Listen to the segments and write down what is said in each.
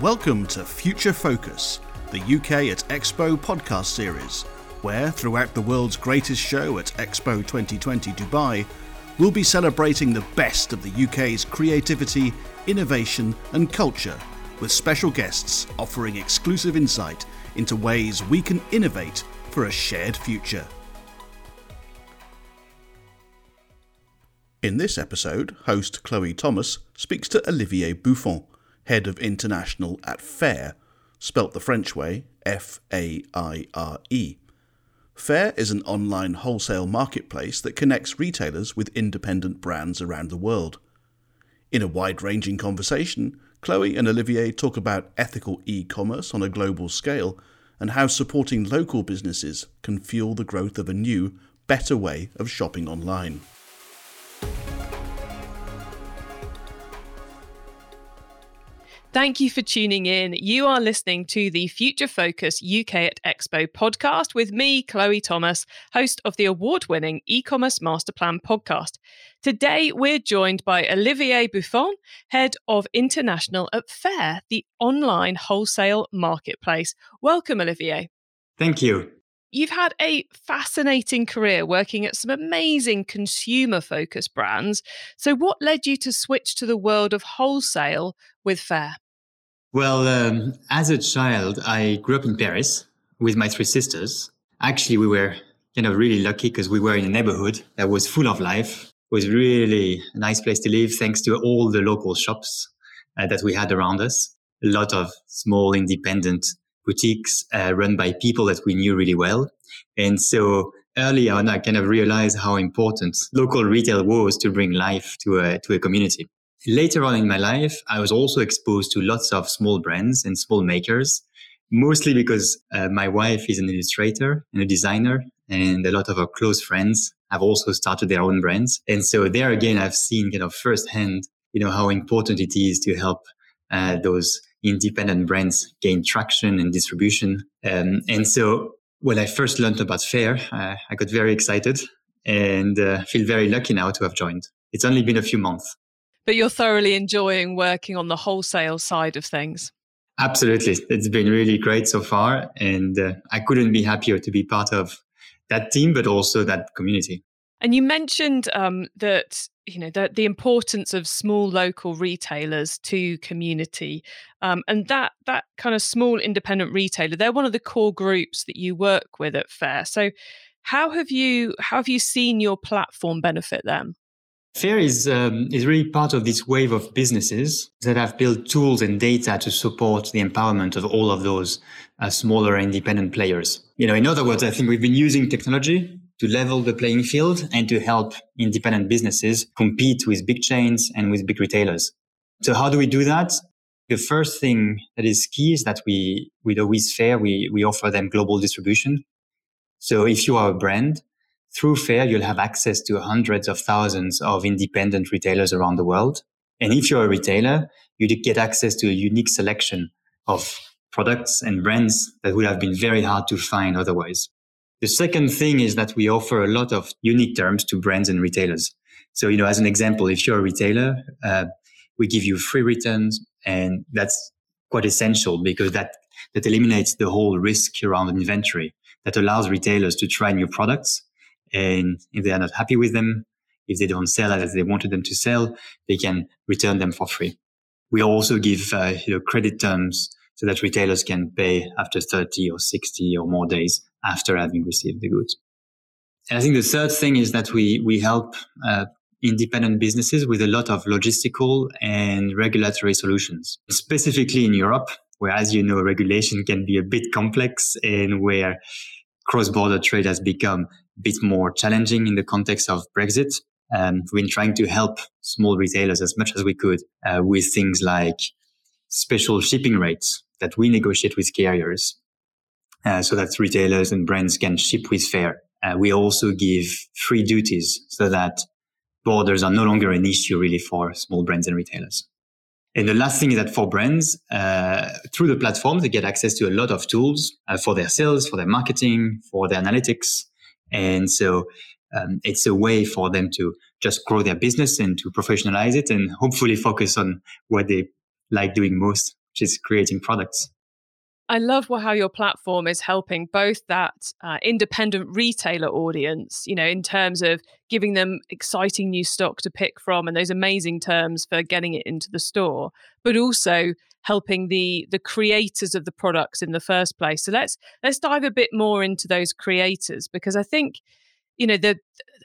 Welcome to Future Focus, the UK at Expo podcast series, where throughout the world's greatest show at Expo 2020 Dubai, we'll be celebrating the best of the UK's creativity, innovation, and culture, with special guests offering exclusive insight into ways we can innovate for a shared future. In this episode, host Chloe Thomas speaks to Olivier Buffon, head of international at Faire, spelt the French way, F A I R E. Faire is an online wholesale marketplace that connects retailers with independent brands around the world. In a wide ranging conversation, Chloe and Olivier talk about ethical e commerce on a global scale and how supporting local businesses can fuel the growth of a new, better way of shopping online. Thank you for tuning in. You are listening to the Future Focus UK at Expo podcast with me, Chloe Thomas, host of the award winning e commerce master plan podcast. Today, we're joined by Olivier Buffon, head of international at Faire, the online wholesale marketplace. Welcome, Olivier. Thank you. You've had a fascinating career working at some amazing consumer focused brands. So, what led you to switch to the world of wholesale with Faire? Well, um, as a child, I grew up in Paris with my three sisters. Actually, we were you know really lucky because we were in a neighborhood that was full of life. It was really a nice place to live, thanks to all the local shops uh, that we had around us. A lot of small independent boutiques uh, run by people that we knew really well. And so early on, I kind of realized how important local retail was to bring life to a, to a community. Later on in my life, I was also exposed to lots of small brands and small makers, mostly because uh, my wife is an illustrator and a designer, and a lot of our close friends have also started their own brands. And so there again, I've seen kind of firsthand, you know, how important it is to help uh, those independent brands gain traction and distribution. Um, and so when I first learned about Faire, uh, I got very excited and uh, feel very lucky now to have joined. It's only been a few months. But you're thoroughly enjoying working on the wholesale side of things. Absolutely. It's been really great so far. And uh, I couldn't be happier to be part of that team, but also that community. And you mentioned um, that you know the, the importance of small local retailers to community, um, and that that kind of small independent retailer they're one of the core groups that you work with at Faire. So, how have you how have you seen your platform benefit them? Faire is um, is really part of this wave of businesses that have built tools and data to support the empowerment of all of those uh, smaller independent players. You know, in other words, I think we've been using technology to level the playing field and to help independent businesses compete with big chains and with big retailers. So how do we do that? The first thing that is key is that we, with Always Faire, we, we offer them global distribution. So if you are a brand, through Faire, you'll have access to hundreds of thousands of independent retailers around the world. And if you're a retailer, you get access to a unique selection of products and brands that would have been very hard to find otherwise. The second thing is that we offer a lot of unique terms to brands and retailers. So, you know, as an example, if you're a retailer, uh, we give you free returns and that's quite essential because that, that eliminates the whole risk around inventory that allows retailers to try new products. And if they are not happy with them, if they don't sell as they wanted them to sell, they can return them for free. We also give uh, you know, credit terms so that retailers can pay after 30 or 60 or more days after having received the goods. And I think the third thing is that we, we help uh, independent businesses with a lot of logistical and regulatory solutions, specifically in Europe, where, as you know, regulation can be a bit complex and where cross-border trade has become a bit more challenging in the context of Brexit. Um, we've been trying to help small retailers as much as we could uh, with things like special shipping rates that we negotiate with carriers uh, so that retailers and brands can ship with Faire. Uh, we also give free duties so that borders are no longer an issue really for small brands and retailers. And the last thing is that for brands, uh, through the platform, they get access to a lot of tools uh, for their sales, for their marketing, for their analytics. And so um, it's a way for them to just grow their business and to professionalize it and hopefully focus on what they like doing most, is creating products. I love how your platform is helping both that uh, independent retailer audience, you know, in terms of giving them exciting new stock to pick from and those amazing terms for getting it into the store, but also helping the the creators of the products in the first place. So let's let's dive a bit more into those creators because I think you know the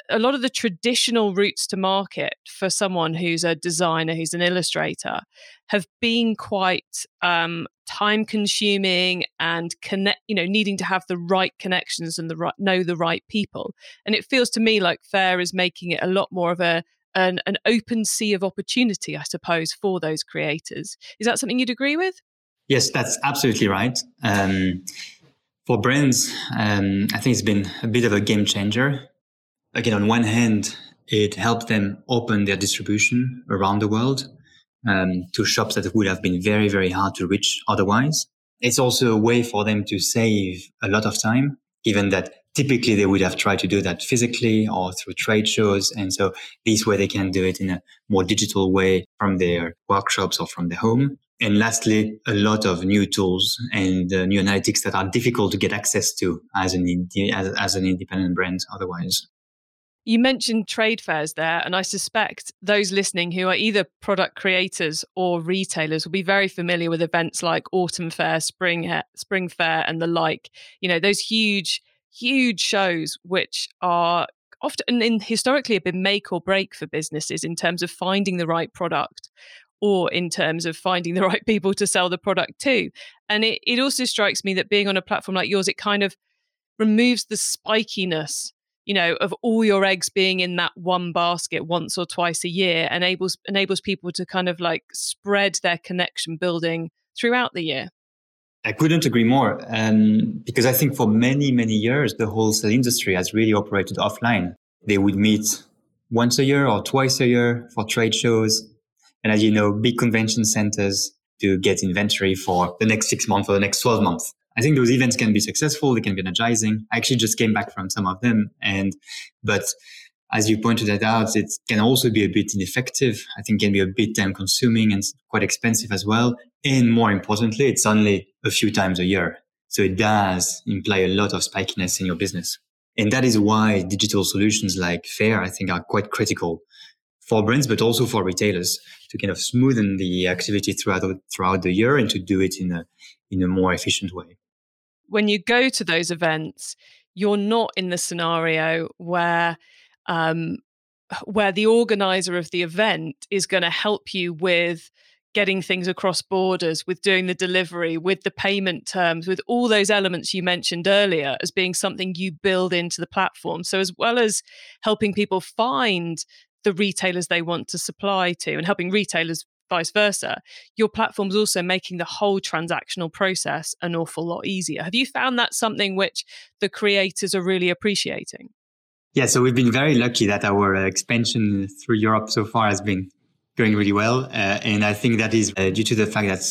a lot of the traditional routes to market for someone who's a designer who's an illustrator have been quite um, time consuming and connect you know needing to have the right connections and the right know the right people. And it feels to me like Faire is making it a lot more of a an, an open sea of opportunity i suppose for those creators. Is that something you'd agree with? Yes that's absolutely right. Um, for brands, um, I think it's been a bit of a game changer. Again, on one hand, it helped them open their distribution around the world um, to shops that would have been very, very hard to reach otherwise. It's also a way for them to save a lot of time, given that typically they would have tried to do that physically or through trade shows. And so this way they can do it in a more digital way from their workshops or from their home. And lastly, a lot of new tools and uh, new analytics that are difficult to get access to as an, as, as an independent brand otherwise. You mentioned trade fairs there, and I suspect those listening who are either product creators or retailers will be very familiar with events like Autumn Fair, Spring Spring Fair, and the like. You know those huge, huge shows which are often in historically have been make or break for businesses in terms of finding the right product or in terms of finding the right people to sell the product to. And it, it also strikes me that being on a platform like yours, it kind of removes the spikiness you know of all your eggs being in that one basket once or twice a year enables enables people to kind of like spread their connection building throughout the year I couldn't agree more. Um, because I think for many, many years, the wholesale industry has really operated offline. They would meet once a year or twice a year for trade shows and as you know, big convention centers to get inventory for the next six months or the next 12 months. I think those events can be successful. They can be energizing. I actually just came back from some of them. And, but as you pointed that out, it can also be a bit ineffective. I think it can be a bit time consuming and quite expensive as well. And more importantly, it's only a few times a year. So it does imply a lot of spikiness in your business. And that is why digital solutions like Faire, I think are quite critical for brands, but also for retailers to kind of smoothen the activity throughout the, throughout the year and to do it in a in a more efficient way. When you go to those events, you're not in the scenario where um, where the organizer of the event is going to help you with getting things across borders, with doing the delivery, with the payment terms, with all those elements you mentioned earlier as being something you build into the platform. So, as well as helping people find the retailers they want to supply to and helping retailers vice versa, your platform's also making the whole transactional process an awful lot easier. Have you found that something which the creators are really appreciating? Yeah, so we've been very lucky that our expansion through Europe so far has been going really well. Uh, and I think that is uh, due to the fact that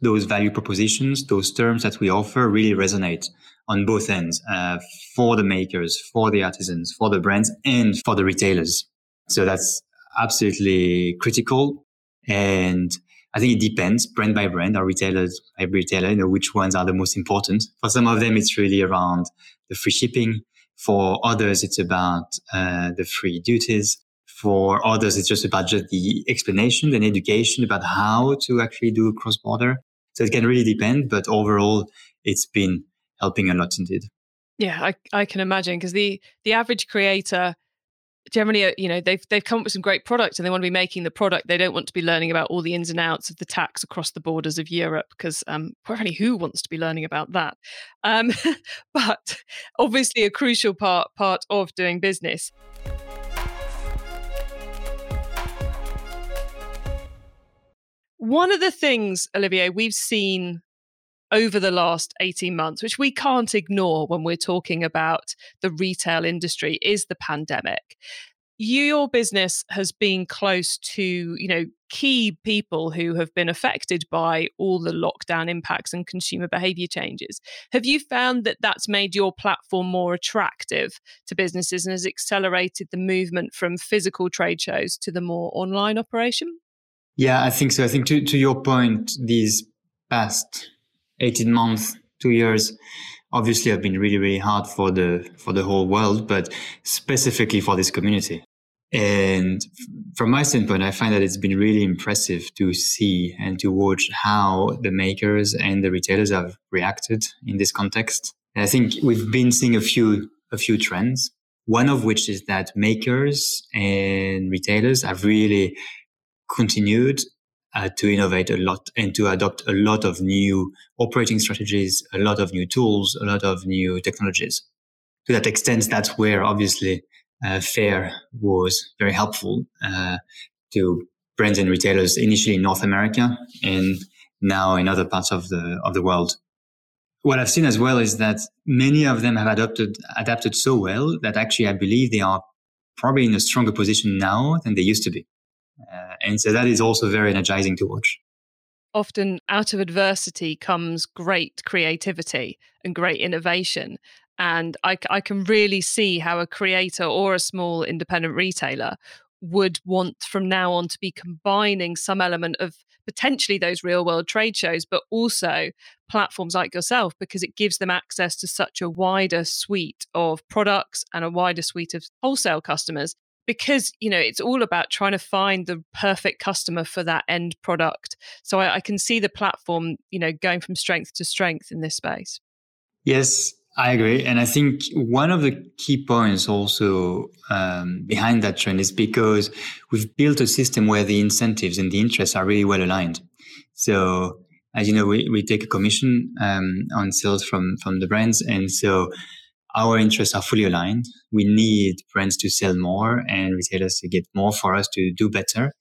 those value propositions, those terms that we offer really resonate on both ends uh, for the makers, for the artisans, for the brands, and for the retailers. So that's absolutely critical. And I think it depends brand by brand or retailers by retailer, you know, which ones are the most important. For some of them, it's really around the free shipping. For others, it's about uh, the free duties. For others, it's just about just the explanation and education about how to actually do cross border. So it can really depend, but overall, it's been helping a lot indeed. Yeah, I, I can imagine because the the average creator generally uh, you know they've they've come up with some great products and they want to be making the product. They don't want to be learning about all the ins and outs of the tax across the borders of europe because um apparently who wants to be learning about that? Um but obviously a crucial part part of doing business. One of the things olivier we've seen over the last 18 months, which we can't ignore when we're talking about the retail industry, is the pandemic. Your business has been close to, you know, key people who have been affected by all the lockdown impacts and consumer behavior changes. Have you found that that's made your platform more attractive to businesses and has accelerated the movement from physical trade shows to the more online operation? Yeah, I think so. I think to, to your point, these past 18 months, two years, obviously have been really, really hard for the, for the whole world, but specifically for this community. And from my standpoint, I find that it's been really impressive to see and to watch how the makers and the retailers have reacted in this context. And I think we've been seeing a few, a few trends. One of which is that makers and retailers have really continued uh, to innovate a lot and to adopt a lot of new operating strategies, a lot of new tools, a lot of new technologies. To that extent, that's where obviously uh, Faire was very helpful uh, to brands and retailers initially in North America and now in other parts of the of the world. What I've seen as well is that many of them have adopted adapted so well that actually I believe they are probably in a stronger position now than they used to be. Uh, and so that is also very energizing to watch. Often out of adversity comes great creativity and great innovation. And I, I can really see how a creator or a small independent retailer would want from now on to be combining some element of potentially those real world trade shows, but also platforms like yourself because it gives them access to such a wider suite of products and a wider suite of wholesale customers. Because you know it's all about trying to find the perfect customer for that end product. So I, I can see the platform, you know, going from strength to strength in this space. Yes, I agree. And I think one of the key points also um, behind that trend is because we've built a system where the incentives and the interests are really well aligned. So, as you know, we, we take a commission um, on sales from, from the brands. And so our interests are fully aligned. We need brands to sell more and retailers to get more for us to do better.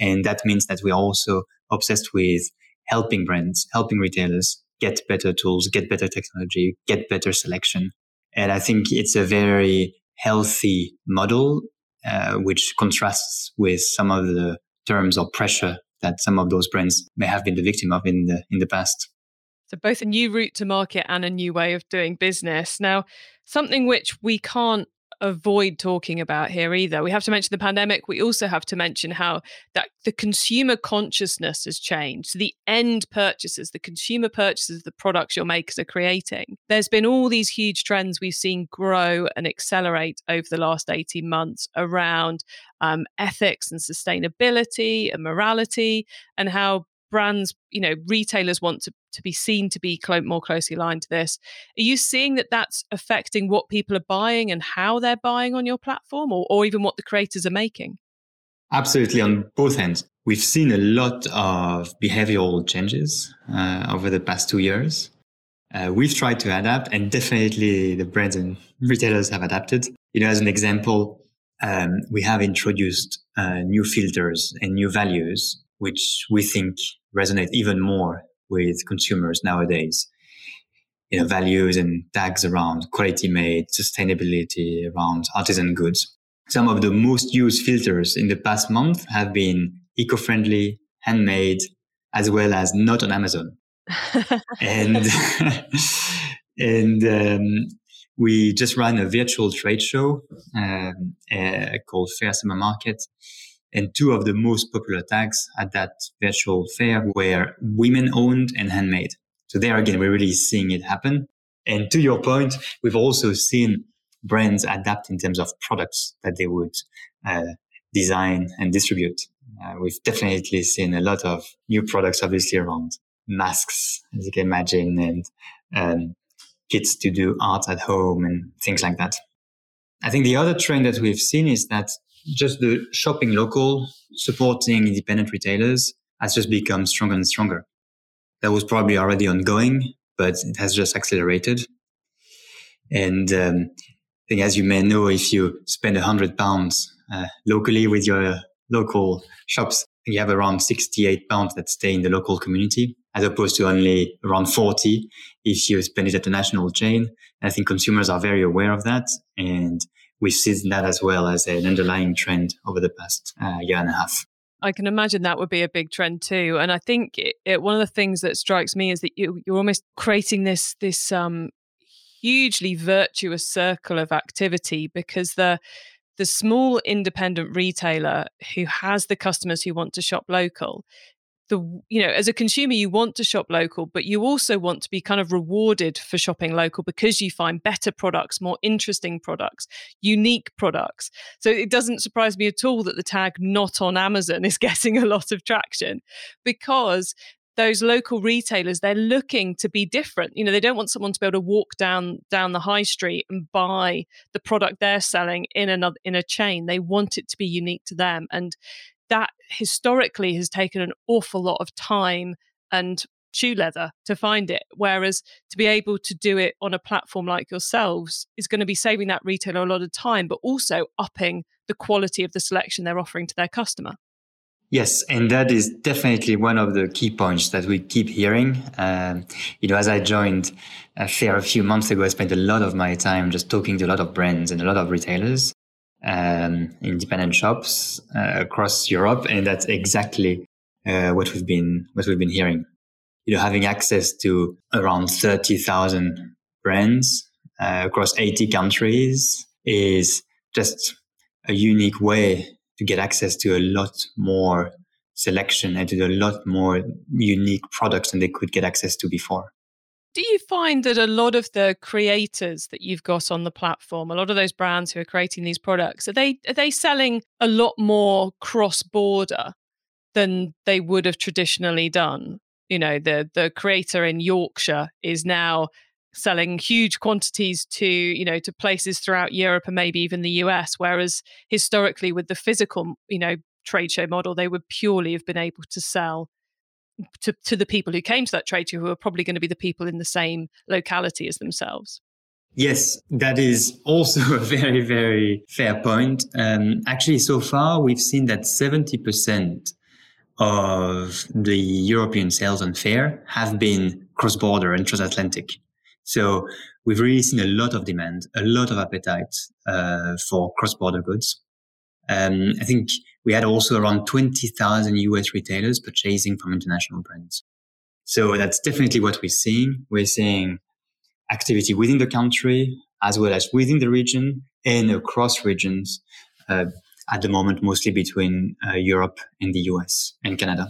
And that means that we're also obsessed with helping brands, helping retailers get better tools, get better technology, get better selection. And I think it's a very healthy model, uh, which contrasts with some of the terms or pressure that some of those brands may have been the victim of in the in the past. So both a new route to market and a new way of doing business. Now, something which we can't avoid talking about here either. We have to mention the pandemic. We also have to mention how that the consumer consciousness has changed. So the end purchases, the consumer purchases, the products your makers are creating. There's been all these huge trends we've seen grow and accelerate over the last 18 months around um, ethics and sustainability and morality, and how brands, you know, retailers want to, to be seen to be clo- more closely aligned to this. Are you seeing that that's affecting what people are buying and how they're buying on your platform or, or even what the creators are making? Absolutely, on both ends. We've seen a lot of behavioral changes uh, over the past two years. Uh, we've tried to adapt, and definitely the brands and retailers have adapted. You know, as an example, um, we have introduced uh, new filters and new values, which we think resonate even more with consumers nowadays. You know, values and tags around quality made, sustainability, around artisan goods. Some of the most used filters in the past month have been eco-friendly, handmade, as well as not on Amazon. and and um, we just ran a virtual trade show um, uh, called Faire Summer Market, and two of the most popular tags at that virtual fair were women owned and handmade. So there again, we're really seeing it happen. And to your point, we've also seen brands adapt in terms of products that they would uh, design and distribute. Uh, we've definitely seen a lot of new products, obviously around masks, as you can imagine, and um, kits to do art at home and things like that. I think the other trend that we've seen is that just the shopping local, supporting independent retailers has just become stronger and stronger. That was probably already ongoing, but it has just accelerated. And um, I think, as you may know, if you spend a hundred pounds uh, locally with your local shops, you have around 68 pounds that stay in the local community, as opposed to only around 40 if you spend it at a national chain. And I think consumers are very aware of that. And we've seen that as well as an underlying trend over the past uh, year and a half. I can imagine that would be a big trend too, and I think it, it, one of the things that strikes me is that you, you're almost creating this this um, hugely virtuous circle of activity because the the small independent retailer who has the customers who want to shop local the you know as a consumer you want to shop local but you also want to be kind of rewarded for shopping local because you find better products more interesting products unique products. So it doesn't surprise me at all that the tag not on amazon is getting a lot of traction because those local retailers they're looking to be different. You know they don't want someone to be able to walk down down the high street and buy the product they're selling in another in a chain. They want it to be unique to them. And that historically has taken an awful lot of time and shoe leather to find it. Whereas to be able to do it on a platform like yourselves is going to be saving that retailer a lot of time, but also upping the quality of the selection they're offering to their customer. Yes, and that is definitely one of the key points that we keep hearing. Um, you know, as I joined a Faire a few months ago, I spent a lot of my time just talking to a lot of brands and a lot of retailers um, independent shops uh, across Europe, and that's exactly uh, what we've been what we've been hearing. You know, having access to around thirty thousand brands uh, across eighty countries is just a unique way to get access to a lot more selection and to a lot more unique products than they could get access to before. Do you find that a lot of the creators that you've got on the platform, a lot of those brands who are creating these products, are they are they selling a lot more cross border than they would have traditionally done? You know, the the creator in Yorkshire is now selling huge quantities to you know to places throughout Europe and maybe even the US whereas historically with the physical you know trade show model they would purely have been able to sell to, to the people who came to that trade show who are probably going to be the people in the same locality as themselves. Yes, that is also a very, very fair point. Um, actually, so far, we've seen that 70% of the European sales on Faire have been cross border and transatlantic. So we've really seen a lot of demand, a lot of appetite uh, for cross border goods. Um, I think we had also around 20,000 US retailers purchasing from international brands. So that's definitely what we're seeing. We're seeing activity within the country as well as within the region and across regions uh, at the moment, mostly between uh, Europe and the US and Canada.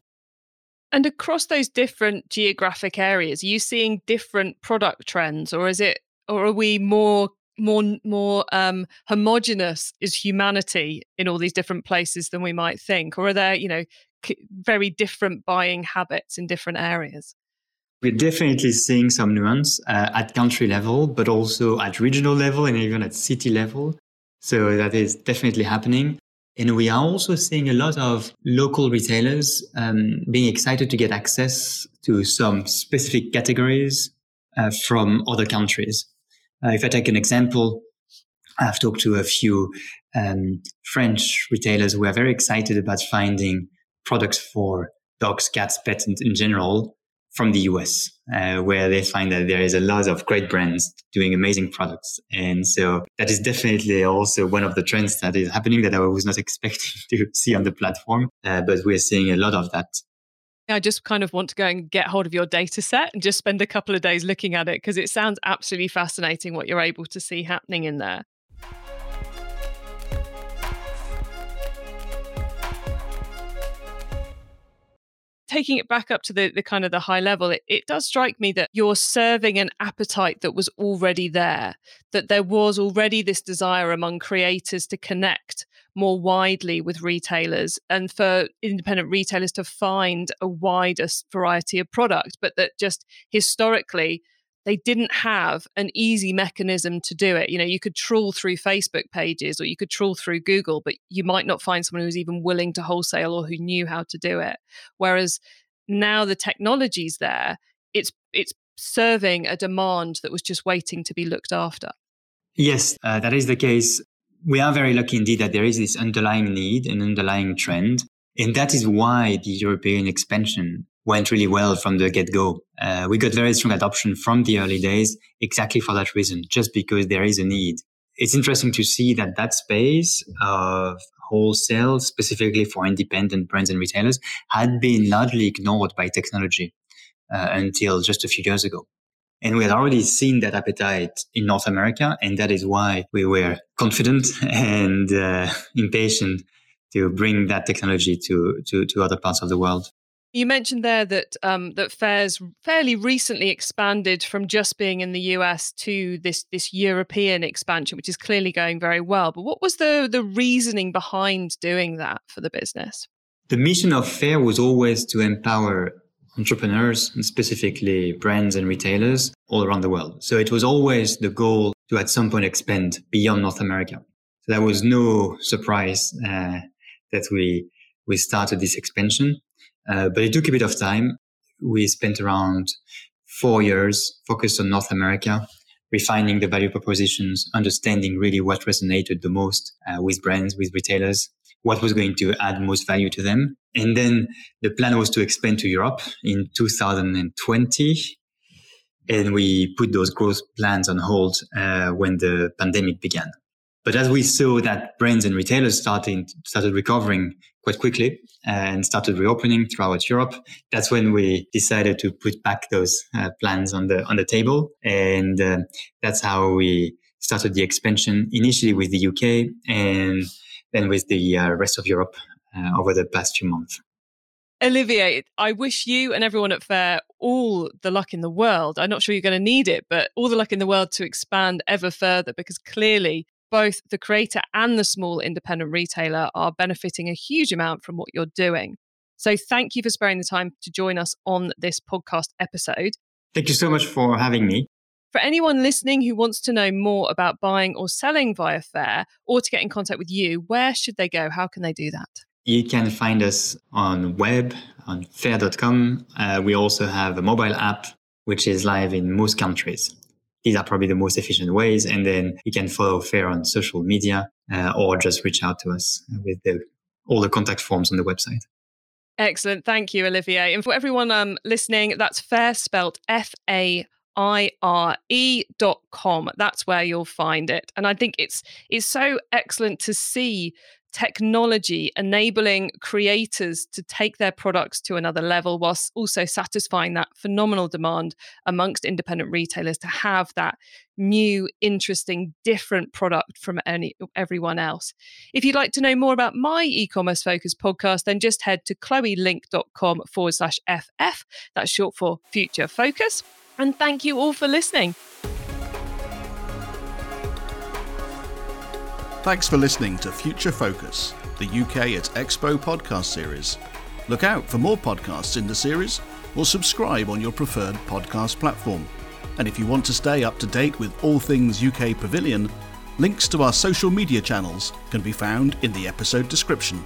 And across those different geographic areas, are you seeing different product trends or is it or are we more more more um, homogenous is humanity in all these different places than we might think, or are there you know very different buying habits in different areas? We're definitely seeing some nuance uh, at country level, but also at regional level and even at city level. So that is definitely happening. And we are also seeing a lot of local retailers um, being excited to get access to some specific categories uh, from other countries. Uh, if I take an example, I've talked to a few um, French retailers who are very excited about finding products for dogs, cats, pets in, in general from the US, uh, where they find that there is a lot of great brands doing amazing products. And so that is definitely also one of the trends that is happening that I was not expecting to see on the platform. Uh, but we're seeing a lot of that I just kind of want to go and get hold of your data set and just spend a couple of days looking at it because it sounds absolutely fascinating what you're able to see happening in there. Taking it back up to the, the kind of the high level, it, it does strike me that you're serving an appetite that was already there, that there was already this desire among creators to connect more widely with retailers and for independent retailers to find a wider variety of product, but that just historically they didn't have an easy mechanism to do it. You know, you could trawl through Facebook pages or you could trawl through Google, but you might not find someone who's even willing to wholesale or who knew how to do it. Whereas now the technology's there, it's it's serving a demand that was just waiting to be looked after. Yes, uh, that is the case we are very lucky indeed that there is this underlying need and underlying trend. And that is why the European expansion went really well from the get go. Uh, we got very strong adoption from the early days exactly for that reason, just because there is a need. It's interesting to see that that space of wholesale, specifically for independent brands and retailers, had been largely ignored by technology uh, until just a few years ago. And we had already seen that appetite in North America. And that is why we were confident and uh, impatient to bring that technology to, to, to other parts of the world. You mentioned there that um, that Faire's fairly recently expanded from just being in the US to this this European expansion, which is clearly going very well. But what was the the reasoning behind doing that for the business? The mission of Faire was always to empower entrepreneurs and specifically brands and retailers all around the world. So it was always the goal to at some point expand beyond North America. So there was no surprise uh, that we we started this expansion. Uh, but it took a bit of time. We spent around four years focused on North America, refining the value propositions, understanding really what resonated the most uh, with brands, with retailers, what was going to add most value to them. And then the plan was to expand to Europe in 2020. And we put those growth plans on hold uh, when the pandemic began. But as we saw that brands and retailers starting, started recovering quite quickly and started reopening throughout Europe, that's when we decided to put back those uh, plans on the on the table, and uh, that's how we started the expansion initially with the UK and then with the uh, rest of Europe uh, over the past few months. Olivier, I wish you and everyone at Faire all the luck in the world. I'm not sure you're going to need it, but all the luck in the world to expand ever further because clearly both the creator and the small independent retailer are benefiting a huge amount from what you're doing. So thank you for sparing the time to join us on this podcast episode. Thank you so much for having me. For anyone listening who wants to know more about buying or selling via Faire or to get in contact with you, where should they go? How can they do that? You can find us on web on faire.com. Uh, we also have a mobile app which is live in most countries. These are probably the most efficient ways. And then you can follow Faire on social media uh, or just reach out to us with the, all the contact forms on the website. Excellent. Thank you, Olivier. And for everyone um, listening, that's Faire spelt dot com. That's where you'll find it. And I think it's it's so excellent to see technology enabling creators to take their products to another level whilst also satisfying that phenomenal demand amongst independent retailers to have that new interesting different product from any everyone else. If you'd like to know more about my e-commerce focus podcast then just head to chloelink.com forward slash ff that's short for future focus. And thank you all for listening Thanks for listening to Future Focus, the UK at Expo podcast series. Look out for more podcasts in the series or subscribe on your preferred podcast platform. And if you want to stay up to date with all things UK Pavilion, links to our social media channels can be found in the episode description.